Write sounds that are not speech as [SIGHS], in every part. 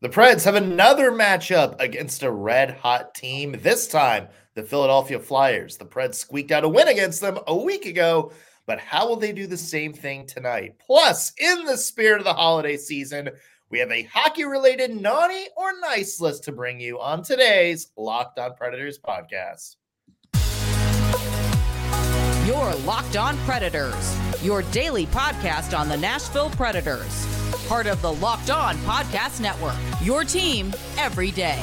The Preds have another matchup against a red hot team. This time, the Philadelphia Flyers. The Preds squeaked out a win against them a week ago, but how will they do the same thing tonight? Plus, in the spirit of the holiday season, we have a hockey related naughty or nice list to bring you on today's Locked On Predators podcast. Your Locked On Predators, your daily podcast on the Nashville Predators part of the Locked On Podcast Network. Your team every day.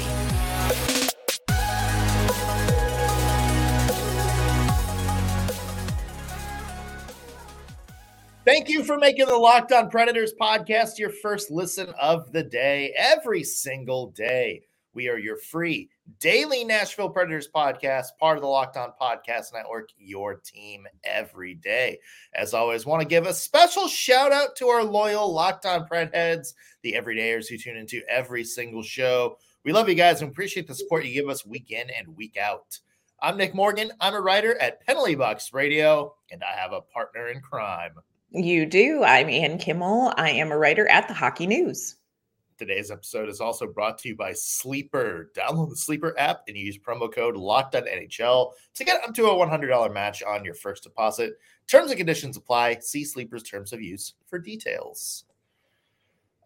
Thank you for making the Locked On Predators podcast your first listen of the day every single day. We are your free daily Nashville Predators podcast, part of the Locked On Podcast Network, your team every day. As always, want to give a special shout out to our loyal Locked On Pred heads, the everydayers who tune into every single show. We love you guys and appreciate the support you give us week in and week out. I'm Nick Morgan. I'm a writer at Penalty Box Radio, and I have a partner in crime. You do. I'm Ann Kimmel. I am a writer at the Hockey News. Today's episode is also brought to you by Sleeper. Download the Sleeper app and use promo code NHL to get up to a $100 match on your first deposit. Terms and conditions apply. See Sleeper's terms of use for details.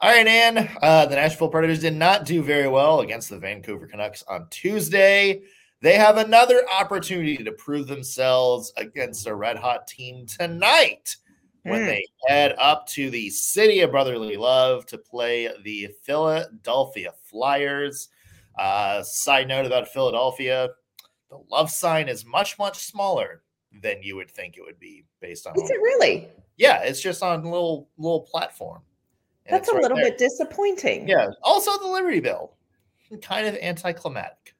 All right, Ann. Uh, the Nashville Predators did not do very well against the Vancouver Canucks on Tuesday. They have another opportunity to prove themselves against a red hot team tonight when mm. they head up to the city of brotherly love to play the Philadelphia Flyers. Uh, side note about Philadelphia the love sign is much, much smaller than you would think it would be based on. Is it really? Yeah, it's just on a little little platform. That's a right little there. bit disappointing. Yeah. Also, the Liberty Bell, kind of anticlimactic.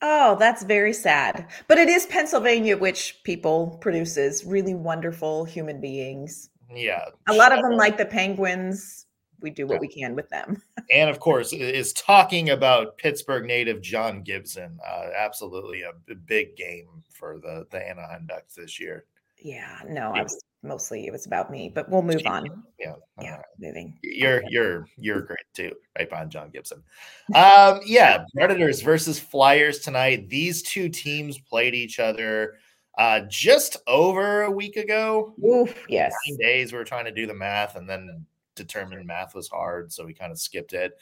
Oh, that's very sad. But it is Pennsylvania, which people produces really wonderful human beings. Yeah. A lot of them like the Penguins. We do what yeah. we can with them. [LAUGHS] and of course, is talking about Pittsburgh native John Gibson. Uh, absolutely a big game for the, the Anaheim Ducks this year. Yeah, no, I was mostly it was about me, but we'll move on. Yeah, yeah, right. moving. You're you're you're great too, right behind John Gibson. [LAUGHS] Um, yeah, Predators versus Flyers tonight. These two teams played each other uh just over a week ago. Oof, yes. Nine days. We were trying to do the math and then determined math was hard, so we kind of skipped it.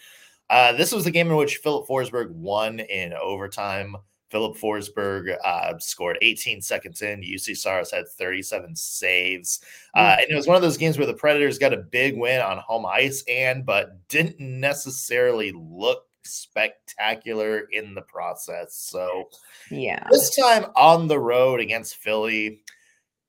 Uh, this was the game in which Filip Forsberg won in overtime. Filip Forsberg uh, scored 18 seconds in. Juuse Saros had 37 saves. Uh, and it was one of those games where the Predators got a big win on home ice and but didn't necessarily look spectacular in the process. So yeah. This time on the road against Philly,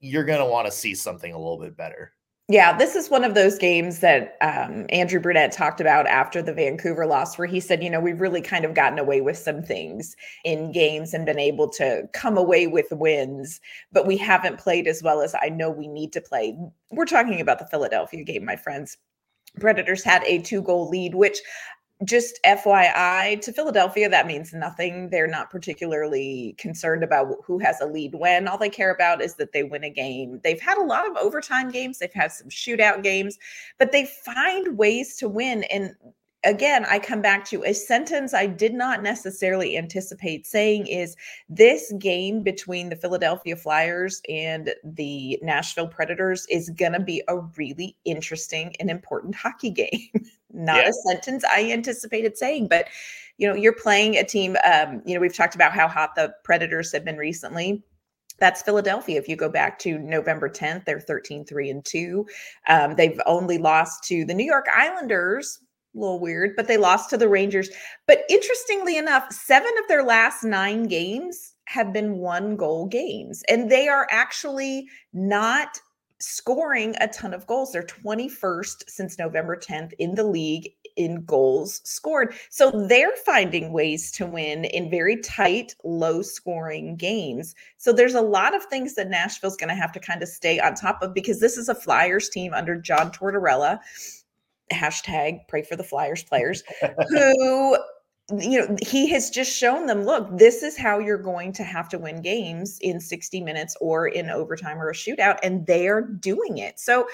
you're going to want to see something a little bit better. Yeah, this is one of those games that um, Andrew Brunette talked about after the Vancouver loss, where he said, you know, we've really kind of gotten away with some things in games and been able to come away with wins, but we haven't played as well as I know we need to play. We're talking about the Philadelphia game, my friends. Predators had a two goal lead, which just FYI to Philadelphia, that means nothing. They're not particularly concerned about who has a lead when. All they care about is that they win a game. They've had a lot of overtime games, they've had some shootout games, but they find ways to win. And again, I come back to a sentence I did not necessarily anticipate saying is this game between the Philadelphia Flyers and the Nashville Predators is going to be a really interesting and important hockey [LAUGHS] game. not yeah. a sentence I anticipated saying, but you know, you're playing a team. Um, you know, we've talked about how hot the Predators have been recently that's Philadelphia. If you go back to November 10th, they're 13 3 and 2. Um, they've only lost to the New York Islanders a little weird, but they lost to the Rangers. But interestingly enough, seven of their last nine games have been one goal games, and they are actually not scoring a ton of goals. They're 21st since November 10th in the league in goals scored. So they're finding ways to win in very tight, low scoring games. So there's a lot of things that Nashville's going to have to kind of stay on top of because this is a Flyers team under John Tortorella hashtag pray for the Flyers players [LAUGHS] who you know he has just shown them look this is how you're going to have to win games in 60 minutes or in overtime or a shootout and they're doing it. So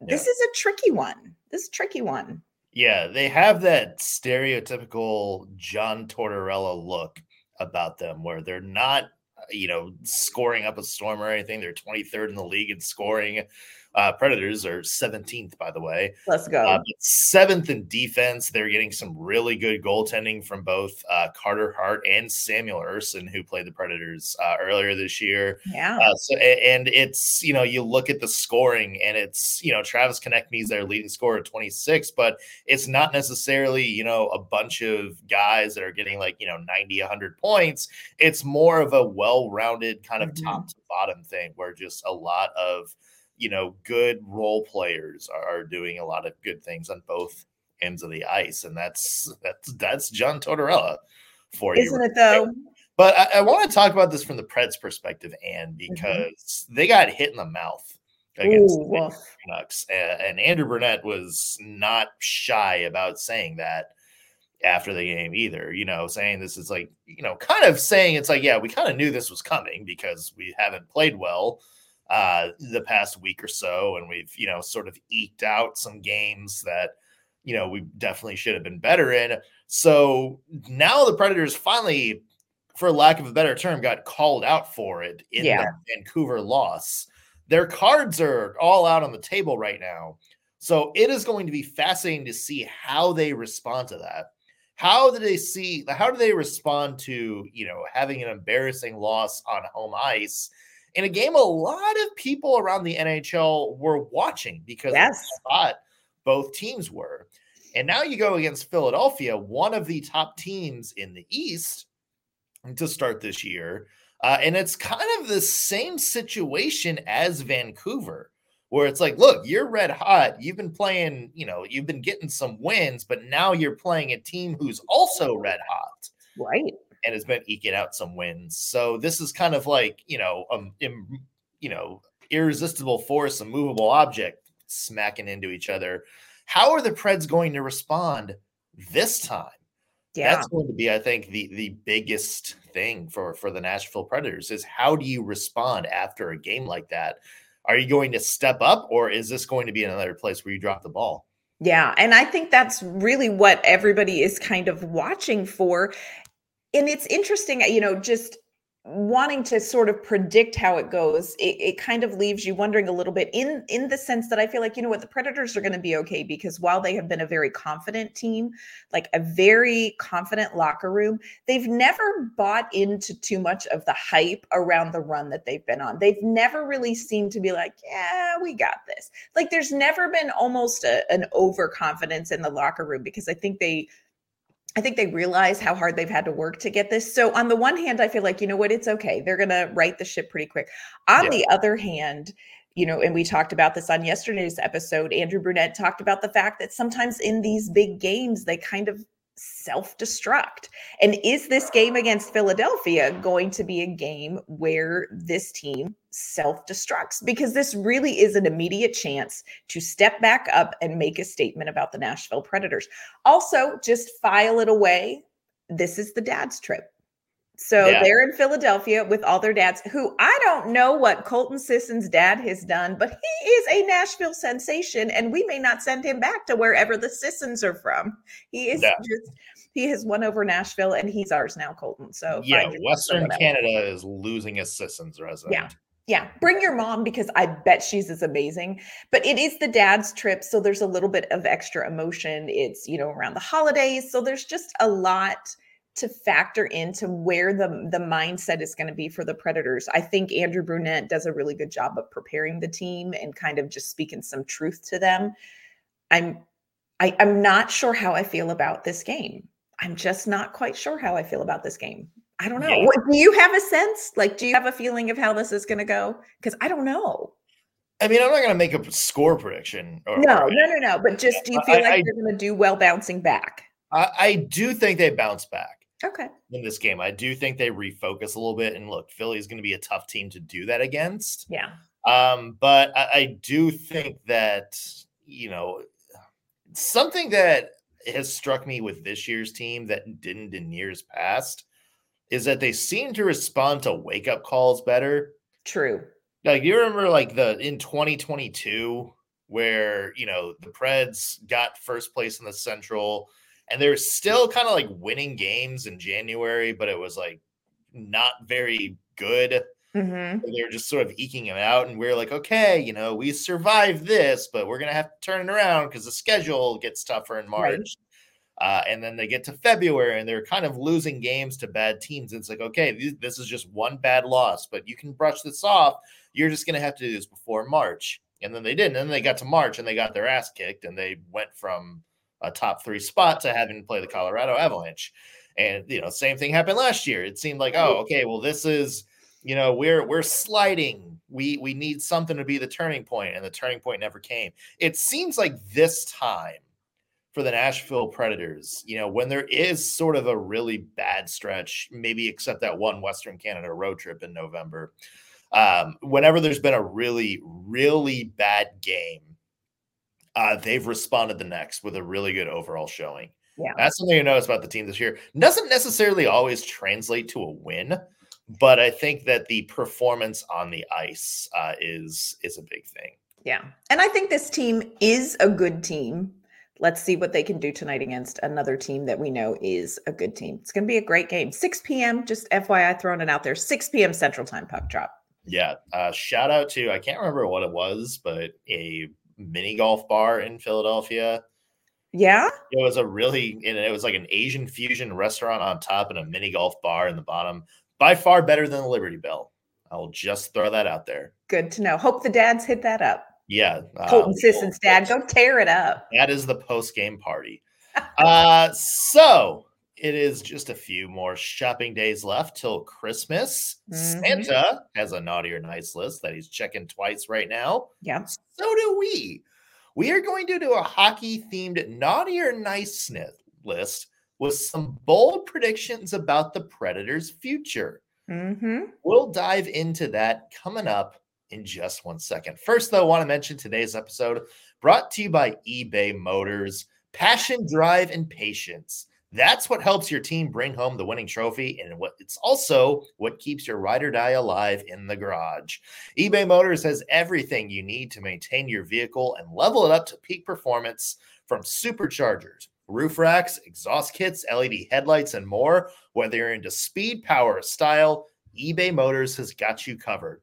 this yeah. is a tricky one. This tricky one. Yeah, they have that stereotypical John Tortorella look about them where they're not, you know, scoring up a storm or anything. They're 23rd in the league in scoring. Uh, Predators are 17th, by the way. Let's go. Uh, seventh in defense. They're getting some really good goaltending from both uh, Carter Hart and Samuel Ersson, who played the Predators uh, earlier this year. Yeah. Uh, so, and it's, you know, you look at the scoring and it's, you know, Travis Konecny is their leading scorer at 26, but it's not necessarily, you know, a bunch of guys that are getting like, you know, 90, 100 points. It's more of a well rounded kind of mm-hmm. top to bottom thing where just a lot of, you know, good role players are doing a lot of good things on both ends of the ice, and that's that's that's John Tortorella for Isn't you, isn't it though? But I, I, want to talk about this from the Preds' perspective, and mm-hmm. because mm-hmm. they got hit in the mouth against Ooh, the Canucks, and, and Andrew Brunette was not shy about saying that after the game either. You know, saying this is like, you know, kind of saying it's like, yeah, we kind of knew this was coming because we haven't played well uh, the past week or so, and we've you know sort of eked out some games that you know we definitely should have been better in. So now the Predators finally, for lack of a better term, got called out for it in yeah. the Vancouver loss. Their cards are all out on the table right now. So it is going to be fascinating to see how they respond to that. How do they see how do they respond to, you know, having an embarrassing loss on home ice in a game a lot of people around the NHL were watching because yes. thought both teams were. And now you go against Philadelphia, one of the top teams in the East to start this year. Uh, and it's kind of the same situation as Vancouver, where it's like, look, you're red hot. You've been playing, you know, you've been getting some wins, but now you're playing a team who's also red hot. Right and has been eking out some wins. So this is kind of like you know, um, Im, you know, irresistible force, a movable object smacking into each other. How are the Preds going to respond this time? Yeah. That's going to be, I think, the the biggest thing for for the Nashville Predators is how do you respond after a game like that? Are you going to step up, or is this going to be another place where you drop the ball? Yeah, and I think that's really what everybody is kind of watching for and it's interesting, you know, just wanting to sort of predict how it goes it, it, kind of leaves you wondering a little bit in in the sense that i feel like you know what the predators are going to be okay because while they have been a very confident team like a very confident locker room they've never bought into too much of the hype around the run that they've been on. They've never really seemed to be like yeah we got this. Like there's never been almost a, an overconfidence in the locker room because i think they I think they realize how hard they've had to work to get this. So on the one hand, I feel like, you know what, it's okay. They're going to write the ship pretty quick. On yeah. the other hand, you know, and we talked about this on yesterday's episode. Andrew Brunette talked about the fact that sometimes in these big games, they kind of self destruct. And is this game against Philadelphia going to be a game where this team self destructs? Because this really is an immediate chance to step back up and make a statement about the Nashville Predators. Also, just file it away. This is the dad's trip. So yeah. they're in Philadelphia with all their dads, who I don't know what Colton Sissons' dad has done, but he is a Nashville sensation, and we may not send him back to wherever the Sissons are from. He is yeah. just he has won over Nashville, and he's ours now, Colton. So yeah, Western Canada is losing a Sissons resident. Yeah. Yeah, bring your mom because I bet she's as amazing. But it is the dad's trip, so there's a little bit of extra emotion. It's, you know, around the holidays, so there's just a lot to factor into where the the mindset is going to be for the Predators. I think Andrew Brunette does a really good job of preparing the team and kind of just speaking some truth to them. I'm I, I'm not sure how I feel about this game. I'm just not quite sure how I feel about this game. I don't know. Yeah. What, do you have a sense? Like, do you have a feeling of how this is going to go? Because I don't know. I mean, I'm not going to make a score prediction. Or, no, or no, no, no. But just do you feel I, like I, they're going to do well bouncing back? I, I do think they bounce back. Okay. In this game, I do think they refocus a little bit. And look, Philly is going to be a tough team to do that against. Yeah. Um, but I, I do think that, you know, something that has struck me with this year's team that didn't in years past is that they seem to respond to wake up calls better. True. Like you remember like the in 2022 where you know the Preds got first place in the Central, and they're still kind of like winning games in January, but it was like not very good. Mhm. They were just sort of eking it out, and we are like, okay, you know, we survived this, but we're gonna have to turn it around because the schedule gets tougher in Right. March. Uh, and then they get to February and they're kind of losing games to bad teams. It's like, okay, th- this is just one bad loss, but you can brush this off. You're just going to have to do this before March. And then they didn't. And then they got to March and they got their ass kicked and they went from a top three spot to having to play the Colorado Avalanche. And, you know, same thing happened last year. It seemed like, oh, okay, well, this is, you know, we're we're sliding. We we need something to be the turning point, and the turning point never came. It seems like this time for the Nashville Predators, you know, when there is sort of a really bad stretch, maybe except that one Western Canada road trip in November, um, whenever there's been a really, really bad game, uh, they've responded the next with a really good overall showing. Yeah. That's something you notice about the team this year. Doesn't necessarily always translate to a win, but I think that the performance on the ice uh, is is a big thing. Yeah. And I think this team is a good team. Let's see what they can do tonight against another team that we know is a good team. It's going to be a great game. 6 p.m. Just FYI, throwing it out there. 6 p.m. Central Time puck drop. Yeah. Uh, shout out to I can't remember what it was, but a mini golf bar in Philadelphia. Yeah. It was a really and it was like an Asian fusion restaurant on top and a mini golf bar in the bottom. By far better than the Liberty Bell. I'll just throw that out there. Good to know. Hope the dads hit that up. Yeah. uh, Colton we'll- Sissons' dad, go tear it up. That is the post game party. [LAUGHS] uh, so it is just a few more shopping days left till Christmas. Mhm. Santa has a naughty or nice list that he's checking twice right now. Yeah. So do we. We are going to do a hockey themed naughty or nice sniff list with some bold predictions about the Predators' future. Mm-hmm. We'll dive into that coming up in just one second. First, though, I want to mention today's episode brought to you by eBay Motors. Passion, drive, and patience. That's what helps your team bring home the winning trophy, and what it's also what keeps your ride or die alive in the garage. eBay Motors has everything you need to maintain your vehicle and level it up to peak performance from superchargers, roof racks, exhaust kits, LED headlights, and more. Whether you're into speed, power, or style, eBay Motors has got you covered.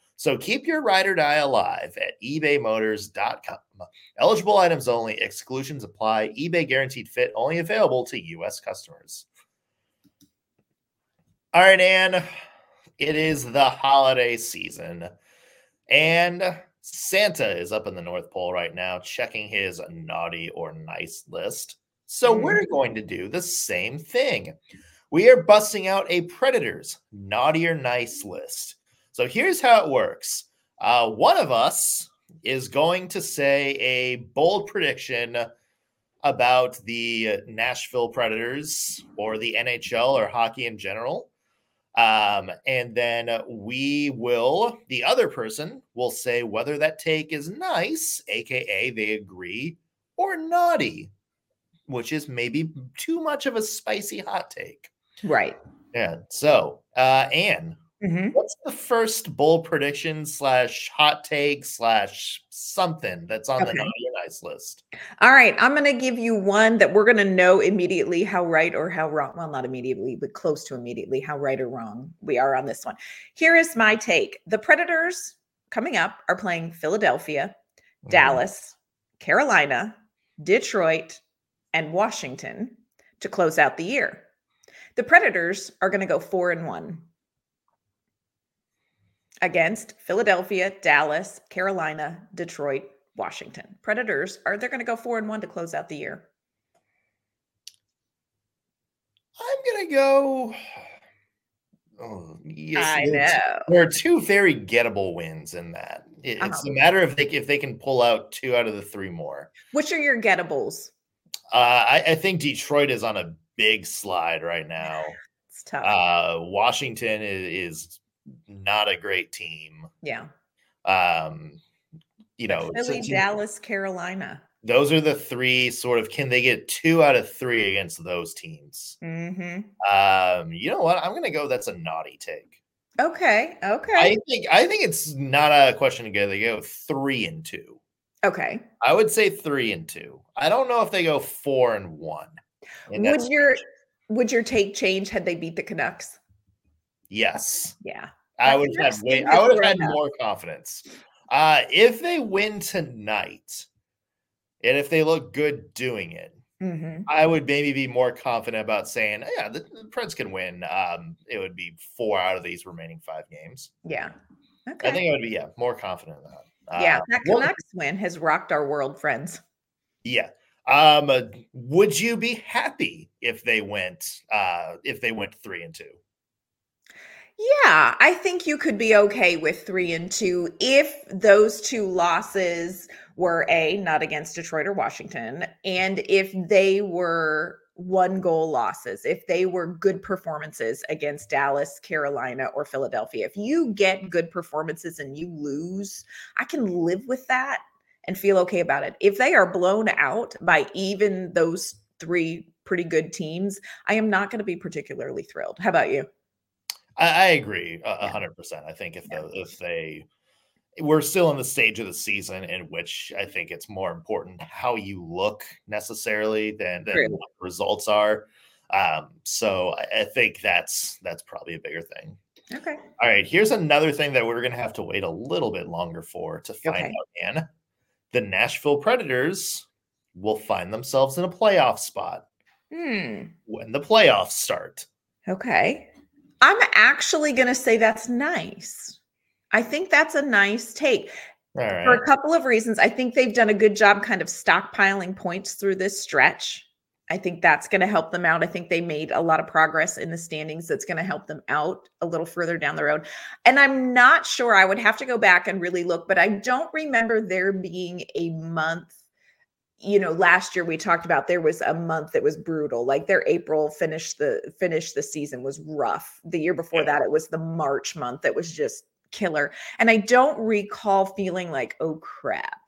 So keep your ride or die alive at ebaymotors.com. Eligible items only, exclusions apply. eBay guaranteed fit only available to U.S. customers. All right, Ann, it is the holiday season, and Santa is up in the North Pole right now checking his naughty or nice list. So we're mm-hmm. going to do the same thing. We are busting out a Predators naughty or nice list. So here's how it works. Uh, one of us is going to say a bold prediction about the Nashville Predators or the NHL or hockey in general. Um, and then we will, the other person will say whether that take is nice, aka they agree, or naughty, which is maybe too much of a spicy hot take. Right. Yeah. So, uh, Anne, Mm-hmm. what's the first bold prediction slash hot take slash something that's on the Okay. naughty nice list? All right. I'm going to give you one that we're going to know immediately how right or how wrong. Well, not immediately, but close to immediately how right or wrong we are on this one. Here is my take The Predators coming up are playing Philadelphia, Mhm. Dallas, Carolina, Detroit, and Washington to close out the year. The Predators are going to go four and one against Philadelphia, Dallas, Carolina, Detroit, Washington. Predators are they're going to go four and one to close out the year. I'm gonna go. Oh, yes, I there are two- know. There are two very gettable wins in that. It- It's Uh-huh. a matter of they, if they can pull out two out of the three more. Which are your gettables? Uh, I, I think Detroit is on a big slide right now. [SIGHS] It's tough. Uh, Washington is, is not a great team. yeah. Um, you know, Philly, Dallas, Carolina. those are the three sort of. Can they get two out of three against those teams? Mm-hmm. Um, you know what? I'm gonna go. That's a naughty take. Okay. Okay. I think I think it's not a question to go. They go three and two. okay. I would say three and two. I don't know if they go four and one. And Would your would your take change had they beat the Canucks? Yes, Yeah. I would have had way, I would have had enough. more confidence. Uh, if they win tonight, and if they look good doing it, Mm-hmm. I would maybe be more confident about saying, yeah, the, the Preds can win. Um, it would be four out of these remaining five games. Yeah. Okay. I think I would be yeah more confident in that. yeah, Uh, that Canucks win has rocked our world, friends. Yeah. Um, uh, would you be happy if they went uh if they went three and two? Yeah, I think you could be okay with three and two if those two losses were a not against Detroit or Washington, and if they were one goal losses, if they were good performances against Dallas, Carolina, or Philadelphia. If you get good performances and you lose, I can live with that and feel okay about it. If they are blown out by even those three pretty good teams, I am not going to be particularly thrilled. How about you? I, I agree hundred percent. I think if the if they we're still in the stage of the season in which I think it's more important how you look necessarily than, than what the results are. Um, so I, I think that's that's probably a bigger thing. Okay. All right, here's another thing that we're gonna have to wait a little bit longer for to find Okay. out, Anne. The Nashville Predators will find themselves in a playoff spot Hmm. when the playoffs start. Okay. I'm actually going to say that's nice. I think that's a nice take right. for a couple of reasons. I think they've done a good job kind of stockpiling points through this stretch. I think that's going to help them out. I think they made a lot of progress in the standings that's going to help them out a little further down the road. And I'm not sure, I would have to go back and really look, but I don't remember there being a month. You know, last year we talked about there was a month that was brutal. Like their April finish the finish the season was rough. The year before that, it was the March month that was just killer. And I don't recall feeling like, oh crap,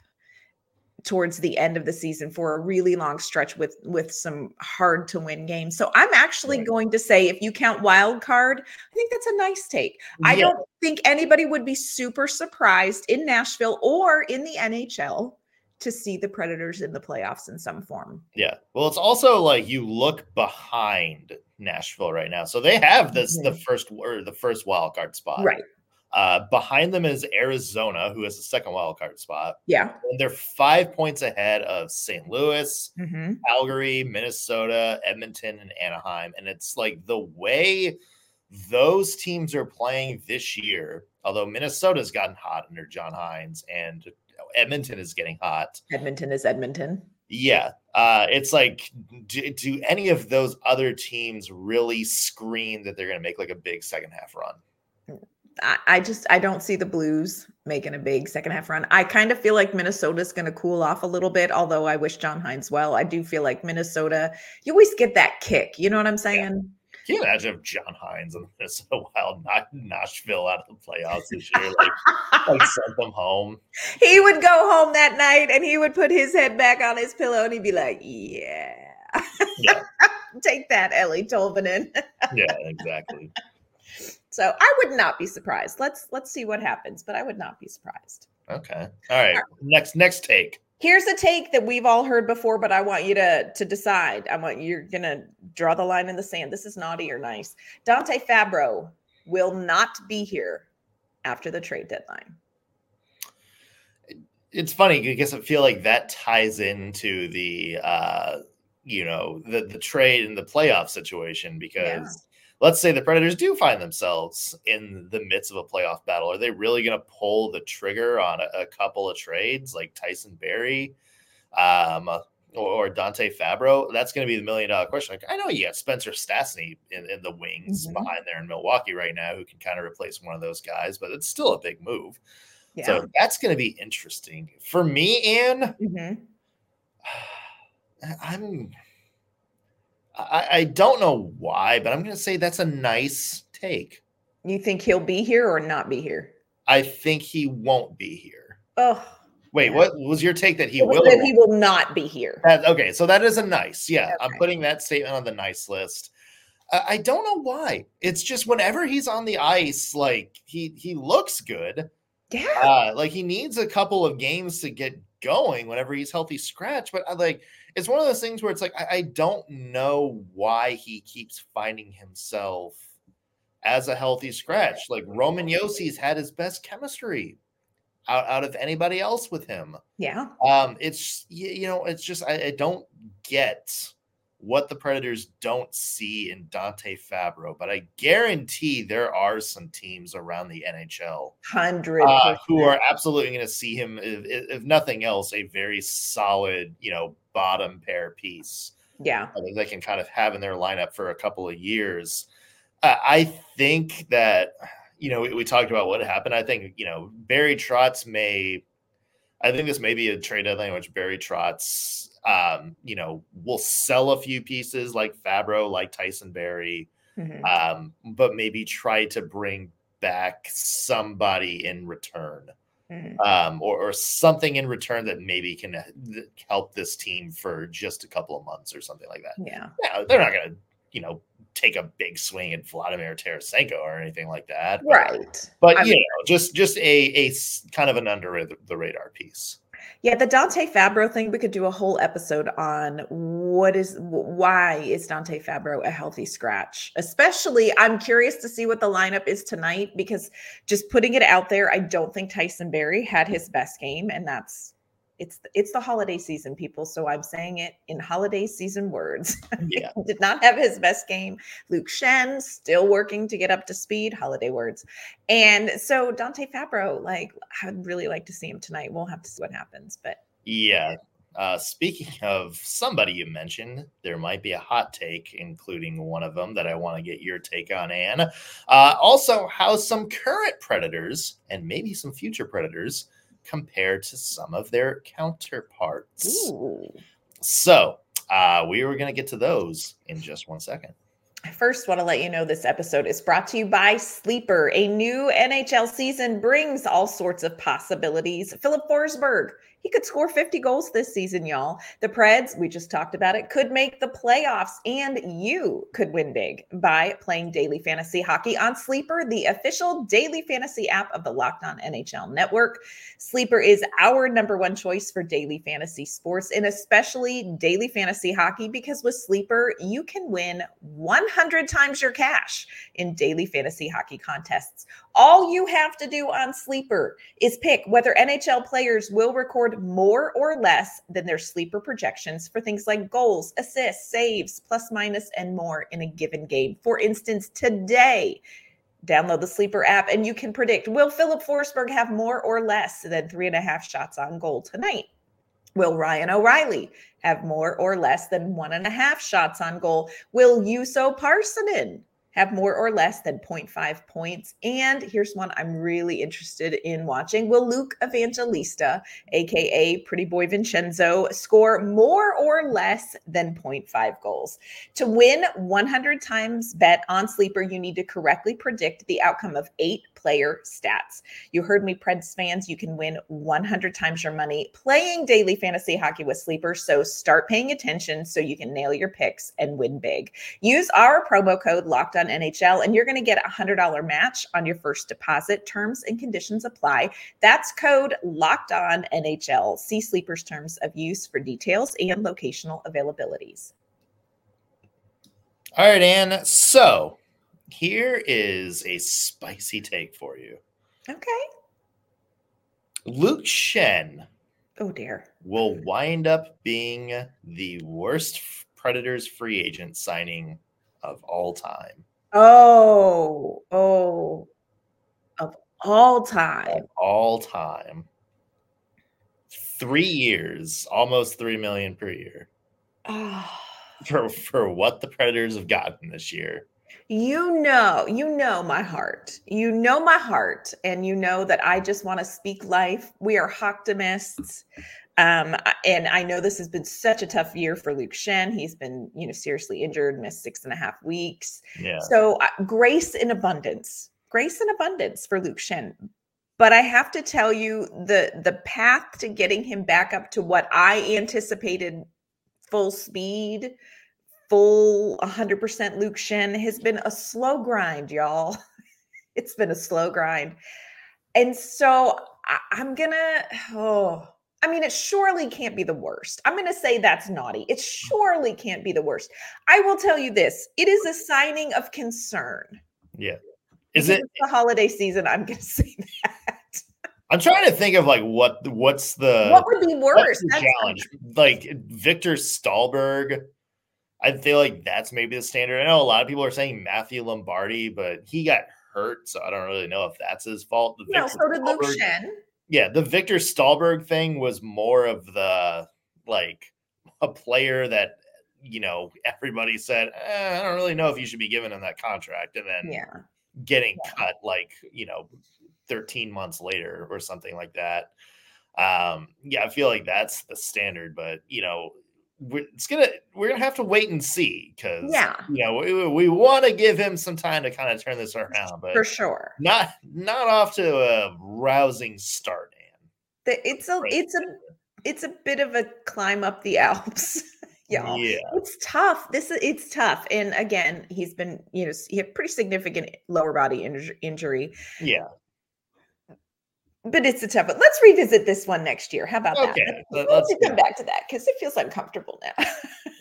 towards the end of the season for a really long stretch with with some hard to win games. So I'm actually Right. going to say if you count wild card, I think that's a nice take. I don't think anybody would be super surprised in Nashville or in the NHL to see the Predators in the playoffs in some form. Yeah. Well, it's also like you look behind Nashville right now. So they have this the first or the first wild card spot. Right. Uh, behind them is Arizona, who has the second wild card spot. Yeah. And they're five points ahead of St. Louis, hmm Calgary, Minnesota, Edmonton, and Anaheim. And it's like the way those teams are playing this year, although Minnesota's gotten hot under John Hynes and Edmonton is getting hot. Edmonton is Edmonton. Yeah. Uh, it's like, do, do any of those other teams really scream that they're going to make like a big second half run? I, I just I don't see the Blues making a big second half run. I kind of feel like Minnesota's going to cool off a little bit, although I wish John Hynes well. I do feel like Minnesota, you always get that kick. You know what I'm saying? Can you imagine if John Hynes and [LAUGHS] Minnesota Wild knocked Nashville out of the playoffs this year? Like, [LAUGHS] like sent them home. He would go home that night and he would put his head back on his pillow and he'd be like, "Yeah, Yeah. [LAUGHS] take that, Eeli Tolvanen." Yeah, exactly. so I would not be surprised. Let's let's see what happens, but I would not be surprised. Okay. All right. Next next take. Here's a take that we've all heard before, but I want you to to decide. I want you're gonna draw the line in the sand. This is naughty or nice. Dante Fabbro will not be here after the trade deadline. It's funny because I feel like that ties into the uh you know the the trade and the playoff situation because let's say the Predators do find themselves in the midst of a playoff battle. Are they really going to pull the trigger on a, a couple of trades like Tyson Barrie um, or, or Dante Fabbro? That's going to be the million dollar question. Like, I know you got Spencer Stastny in, in the wings Mhm. behind there in Milwaukee right now who can kind of replace one of those guys, but it's still a big move. Yeah. So that's going to be interesting. For me, Anne, Mhm. [SIGHS] I'm I, I don't know why, but I'm going to say that's a nice take. You think he'll be here or not be here? I think he won't be here. Oh, Wait, Yeah. what was your take that he it will? that he will not be here. That- okay, so that is a nice. Yeah, I'm putting that statement on the nice list. Uh, I don't know why. It's just whenever he's on the ice, like he he looks good. Yeah. Uh, like he needs a couple of games to get going whenever he's healthy scratch. But I like it's one of those things where it's like I, I don't know why he keeps finding himself as a healthy scratch. Like Roman Josi's had his best chemistry out, out of anybody else with him. yeah. Um, it's you, you know, it's just I, I don't get what the Predators don't see in Dante Fabbro, but I guarantee there are some teams around the NHL Hundred uh, who are absolutely going to see him, if, if nothing else, a very solid, you know, bottom pair piece yeah. they can kind of have in their lineup for a couple of years. Uh, I think that you know we, we talked about what happened. I think you know Barry Trotz may. I think this may be a trade deadline in which Barry Trotz, um, you know, we'll sell a few pieces like Fabbro, like Tyson Barrie, Mhm. um, but maybe try to bring back somebody in return Mhm. um, or, or something in return that maybe can uh, help this team for just a couple of months or something like that. Yeah. Yeah, they're not going to, you know, take a big swing at Vladimir Tarasenko or anything like that. but- Right. But you know, just just a a kind of an under the radar piece. Yeah, the Dante Fabbro thing, we could do a whole episode on what is why is Dante Fabbro a healthy scratch? Especially, I'm curious to see what the lineup is tonight because just putting it out there, I don't think Tyson Barrie had his best game, and that's it's it's the holiday season, people. So I'm saying it in holiday season words. [LAUGHS] Yeah, [LAUGHS] Did not have his best game. Luke Schenn still working to get up to speed, holiday words. And so Dante Fabbro, like, I'd really like to see him tonight. We'll have to see what happens, but yeah. Uh, speaking of somebody you mentioned, there might be a hot take, including one of them that I want to get your take on, Anne. Uh, also, how some current predators and maybe some future predators compare to some of their counterparts. ooh. So, uh, we were going to get to those in just one second. I first want to let you know this episode is brought to you by Sleeper. A new NHL season brings all sorts of possibilities. Filip Forsberg, he could score 50 goals this season, y'all. The Preds, we just talked about it, could make the playoffs, and you could win big by playing daily fantasy hockey on Sleeper, the official daily fantasy app of the Locked On NHL network. Sleeper is our number one choice for daily fantasy sports and especially daily fantasy hockey because with Sleeper, you can win 100 times your cash in daily fantasy hockey contests. All you have to do on Sleeper is pick whether NHL players will record more or less than their Sleeper projections for things like goals, assists, saves, plus minus, and more in a given game. For instance, today, Download the Sleeper app and you can predict will Filip Forsberg have more or less than three and a half shots on goal tonight? Will Ryan O'Reilly have more or less than one and a half shots on goal? Will Juuso Parssinen have more or less than 0.5 points? And here's one I'm really interested in watching. Will Luke Evangelista, aka Pretty Boy Vincenzo, score more or less than 0.5 goals? To win 100 times bet on Sleeper, you need to correctly predict the outcome of eight player stats. You heard me, Preds fans. You can win 100 times your money playing daily fantasy hockey with Sleeper. So start paying attention so you can nail your picks and win big. Use our promo code Locked On NHL, and you're going to get a hundred dollar match on your first deposit. Terms and conditions apply. That's code Locked On NHL. See Sleeper's terms of use for details and locational availabilities. All right, Anne. So here is a spicy take for you. Okay. Luke Schenn Oh dear. will wind up being the worst Predators free agent signing of all time. Oh, oh, of all time. Of all time. Three years, almost three million per year [SIGHS] for for what the Predators have gotten this year. You know, you know my heart. You know my heart, and you know that I just want to speak life. We are optimists. Um, and I know this has been such a tough year for Luke Schenn. He's been, you know, seriously injured, missed six and a half weeks. Yeah. So uh, grace in abundance, grace in abundance for Luke Schenn. But I have to tell you, the the path to getting him back up to what I anticipated full speed, full 100% Luke Schenn has been a slow grind, y'all. [LAUGHS] it's been a slow grind. And so I, I'm gonna, oh, I mean, it surely can't be the worst. I'm going to say that's naughty. It surely can't be the worst. I will tell you this it is a signing of concern. Yeah. Is it the holiday season? I'm going [LAUGHS] to say that. I'm trying to think of like what what's the what would be worse challenge like Viktor Stalberg. I feel like that's maybe the standard. I know a lot of people are saying Matthew Lombardi, but he got hurt, so I don't really know if that's his fault. The no, so did Luke Schenn yeah, the Viktor Stalberg thing was more of the like a player that you know everybody said eh, I don't really know if you should be giving him that contract, and then yeah, getting yeah. cut like you know 13 months later or something like that. Um, yeah, I feel like that's the standard, but you know, we're, it's gonna we're gonna have to wait and see because yeah, you know, we, we want to give him some time to kind of turn this around, but for sure, not not off to a rousing start. And it's a it's a it's a bit of a climb up the [LAUGHS] Alps. Y'all. Yeah, it's tough. This is it's tough, and again, he's been you know he had pretty significant lower body injury. Yeah, but it's a tough one. Let's revisit this one next year. How about okay. that? Let's, let's come back to that because it feels uncomfortable now.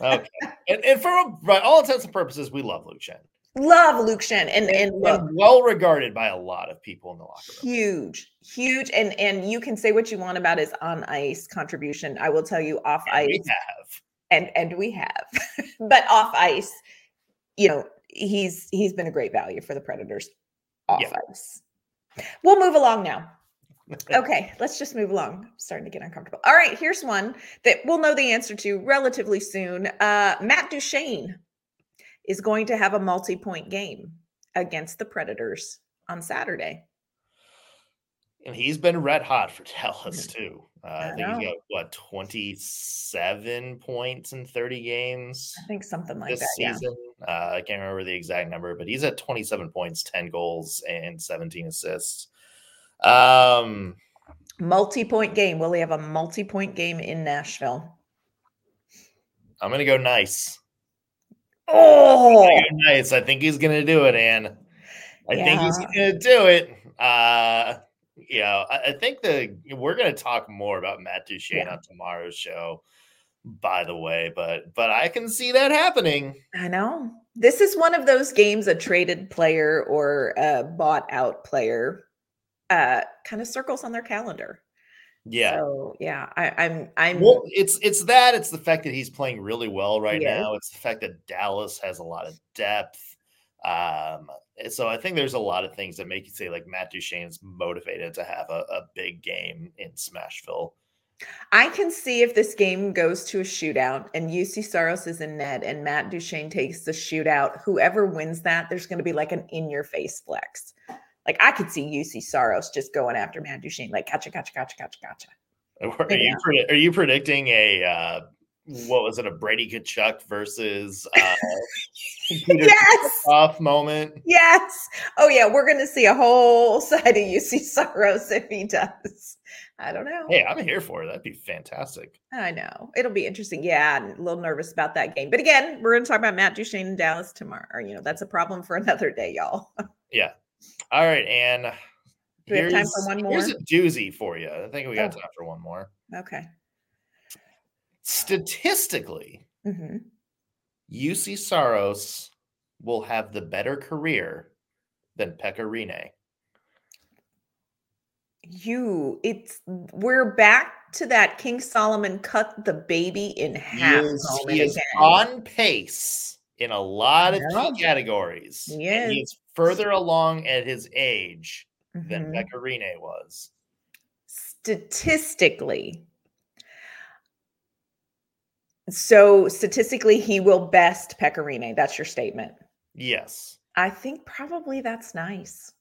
okay. And, and for all intents and purposes, we love Luke Schenn. Love Luke Schenn and, and, and well regarded by a lot of people in the locker room. Huge, huge. And and you can say what you want about his on ice contribution. I will tell you off and ice. We have. And and we have. [LAUGHS] but off ice, you know, he's he's been a great value for the Predators off yeah. ice. We'll move along now okay, let's just move along. I'm starting to get uncomfortable. All right, here's one that we'll know the answer to relatively soon. Uh, Matt Duchene is going to have a multi point game against the Predators on Saturday. And he's been red hot for [LAUGHS] Dallas, too. Uh, I, I think he's got, what, 27 points in 30 games? I think something like this that. season. Yeah. Uh, I can't remember the exact number, but he's at 27 points, 10 goals, and 17 assists. Um, multi-point game. Will he have a multi-point game in Nashville? I'm gonna go nice. Oh, go nice. I think he's gonna do it, Ann. I yeah. think he's gonna do it. Uh, you know, I, I, think the we're gonna talk more about Matt Duchene yeah. on tomorrow's show. By the way, but but I can see that happening. I know this is one of those games a traded player or a bought out player uh, kind of circles on their calendar. Yeah. So yeah, I, I'm I'm well, it's it's that it's the fact that he's playing really well right now. It's the fact that Dallas has a lot of depth. Um, so I think there's a lot of things that make you say like Matt Duchene's motivated to have a, a big game in Smashville. I can see if this game goes to a shootout and Juuse Saros is in net and Matt Duchene takes the shootout, whoever wins that, there's going to be like an in your face flex. Like I could see Juuse Saros just going after Matt Duchene, like gotcha, gotcha, gotcha, gotcha, gotcha. Are you are you predicting a uh, what was it a Brady Tkachuk versus uh, [LAUGHS] Peter yes off moment? Yes. Oh yeah, we're gonna see a whole [LAUGHS] side of Juuse Saros if he does. I don't know. Hey, I'm here for it. That'd be fantastic. I know. It'll be interesting. Yeah, I'm a little nervous about that game. But again, we're to talk about Matt Duchene in Dallas tomorrow. You know, that's a problem for [LAUGHS] another day, y'all. Yeah. All right, Ann. Do we have time for one more? Here's a doozy for you. I think we got oh. time for one more. Okay. Statistically, mm-hmm. Juuse Saros will have the better career than Pekka Rinne. You, it's we're back to that King Solomon cut the baby in half. He is, he is on pace in a lot of categories. Yes. he's further along at his age mm-hmm. than Pekka Rinne was. Statistically. So statistically, he will best Pekka Rinne. That's your statement. Yes. I think probably that's nice.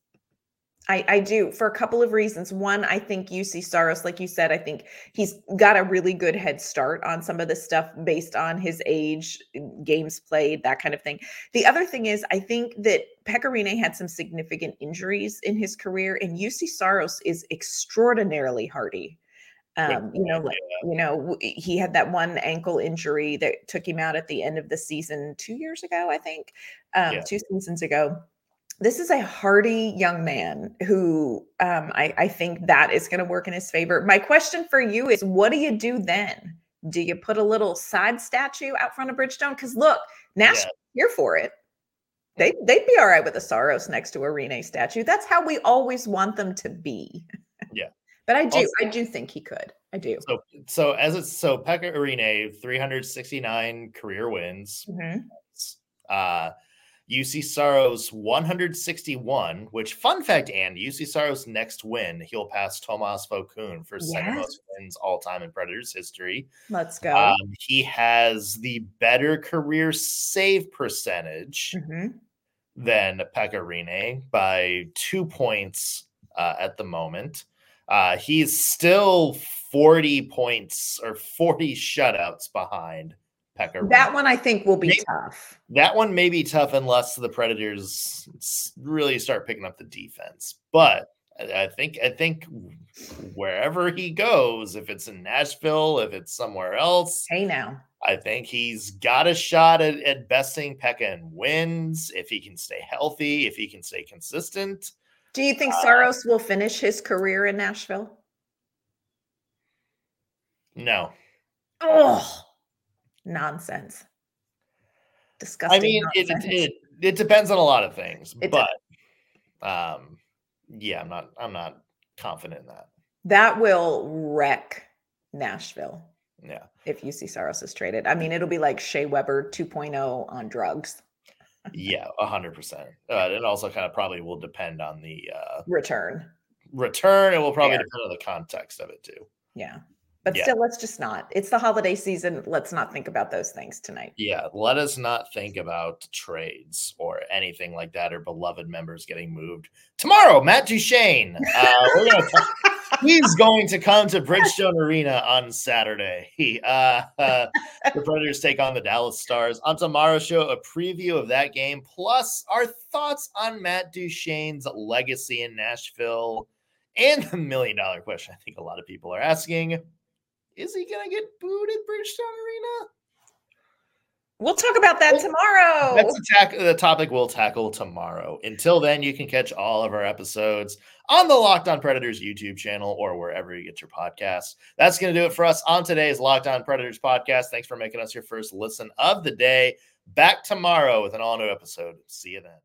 I, I do for a couple of reasons. One, I think Juuse Saros, like you said, I think he's got a really good head start on some of the stuff based on his age, games played, that kind of thing. The other thing is, I think that Pekka Rinne had some significant injuries in his career, and Juuse Saros is extraordinarily hardy. Um, you know, like you know, he had that one ankle injury that took him out at the end of the season two years ago, I think, um, yeah. two seasons ago this is a hardy young man who um, I, I think that is going to work in his favor. My question for you is what do you do then? Do you put a little side statue out front of Bridgestone? Because look, Nashville yeah. here for it. They they'd be all right with a Saros next to a Rinne statue. That's how we always want them to be. Yeah. [LAUGHS] but I do, also, I do think he could. I do. So so as it's so Pekka Rinne, 369 career wins. Mm-hmm. Uh Juuse Saros 161, which fun fact, and Juuse Saros next win, he'll pass Tomas Vokoun for yes. second most wins all time in Predators history. Let's go. Um, he has the better career save percentage mm-hmm. than Pekka Rinne by two points uh, at the moment. Uh, he's still 40 points or 40 shutouts behind Pekka. That one I think will be maybe, tough. That one may be tough unless the Predators really start picking up the defense. But I think I think wherever he goes, if it's in Nashville, if it's somewhere else, hey now, I think he's got a shot at, at besting Pekka and wins if he can stay healthy, if he can stay consistent. Do you think uh, Saros will finish his career in Nashville? No. Oh, nonsense. Disgusting. I mean, it, it, it depends on a lot of things, it but um, yeah, I'm not I'm not confident in that. That will wreck Nashville. Yeah. If Juuse Saros is traded, I mean, it'll be like Shea Weber 2.0 on drugs. yeah, hundred percent. It also kind of probably will depend on the uh, return. Return. It will probably Fair. depend on the context of it too. Yeah. But yeah. still, let's just not. It's the holiday season. Let's not think about those things tonight. Yeah, let us not think about trades or anything like that or beloved members getting moved. Tomorrow, Matt Duchene. Uh, gonna [LAUGHS] he's going to come to Bridgestone Arena on Saturday. Uh, uh, the Predators take on the Dallas Stars. On tomorrow's show, a preview of that game, plus our thoughts on Matt Duchene's legacy in Nashville. And the million dollar question I think a lot of people are asking is he going to get booed at Bridgestone Arena? We'll talk about that tomorrow. That's the, the topic we'll tackle tomorrow. Until then, you can catch all of our episodes on the Locked On Predators YouTube channel or wherever you get your podcasts. That's going to do it for us on today's Locked On Predators podcast. Thanks for making us your first listen of the day. Back tomorrow with an all new episode. See you then.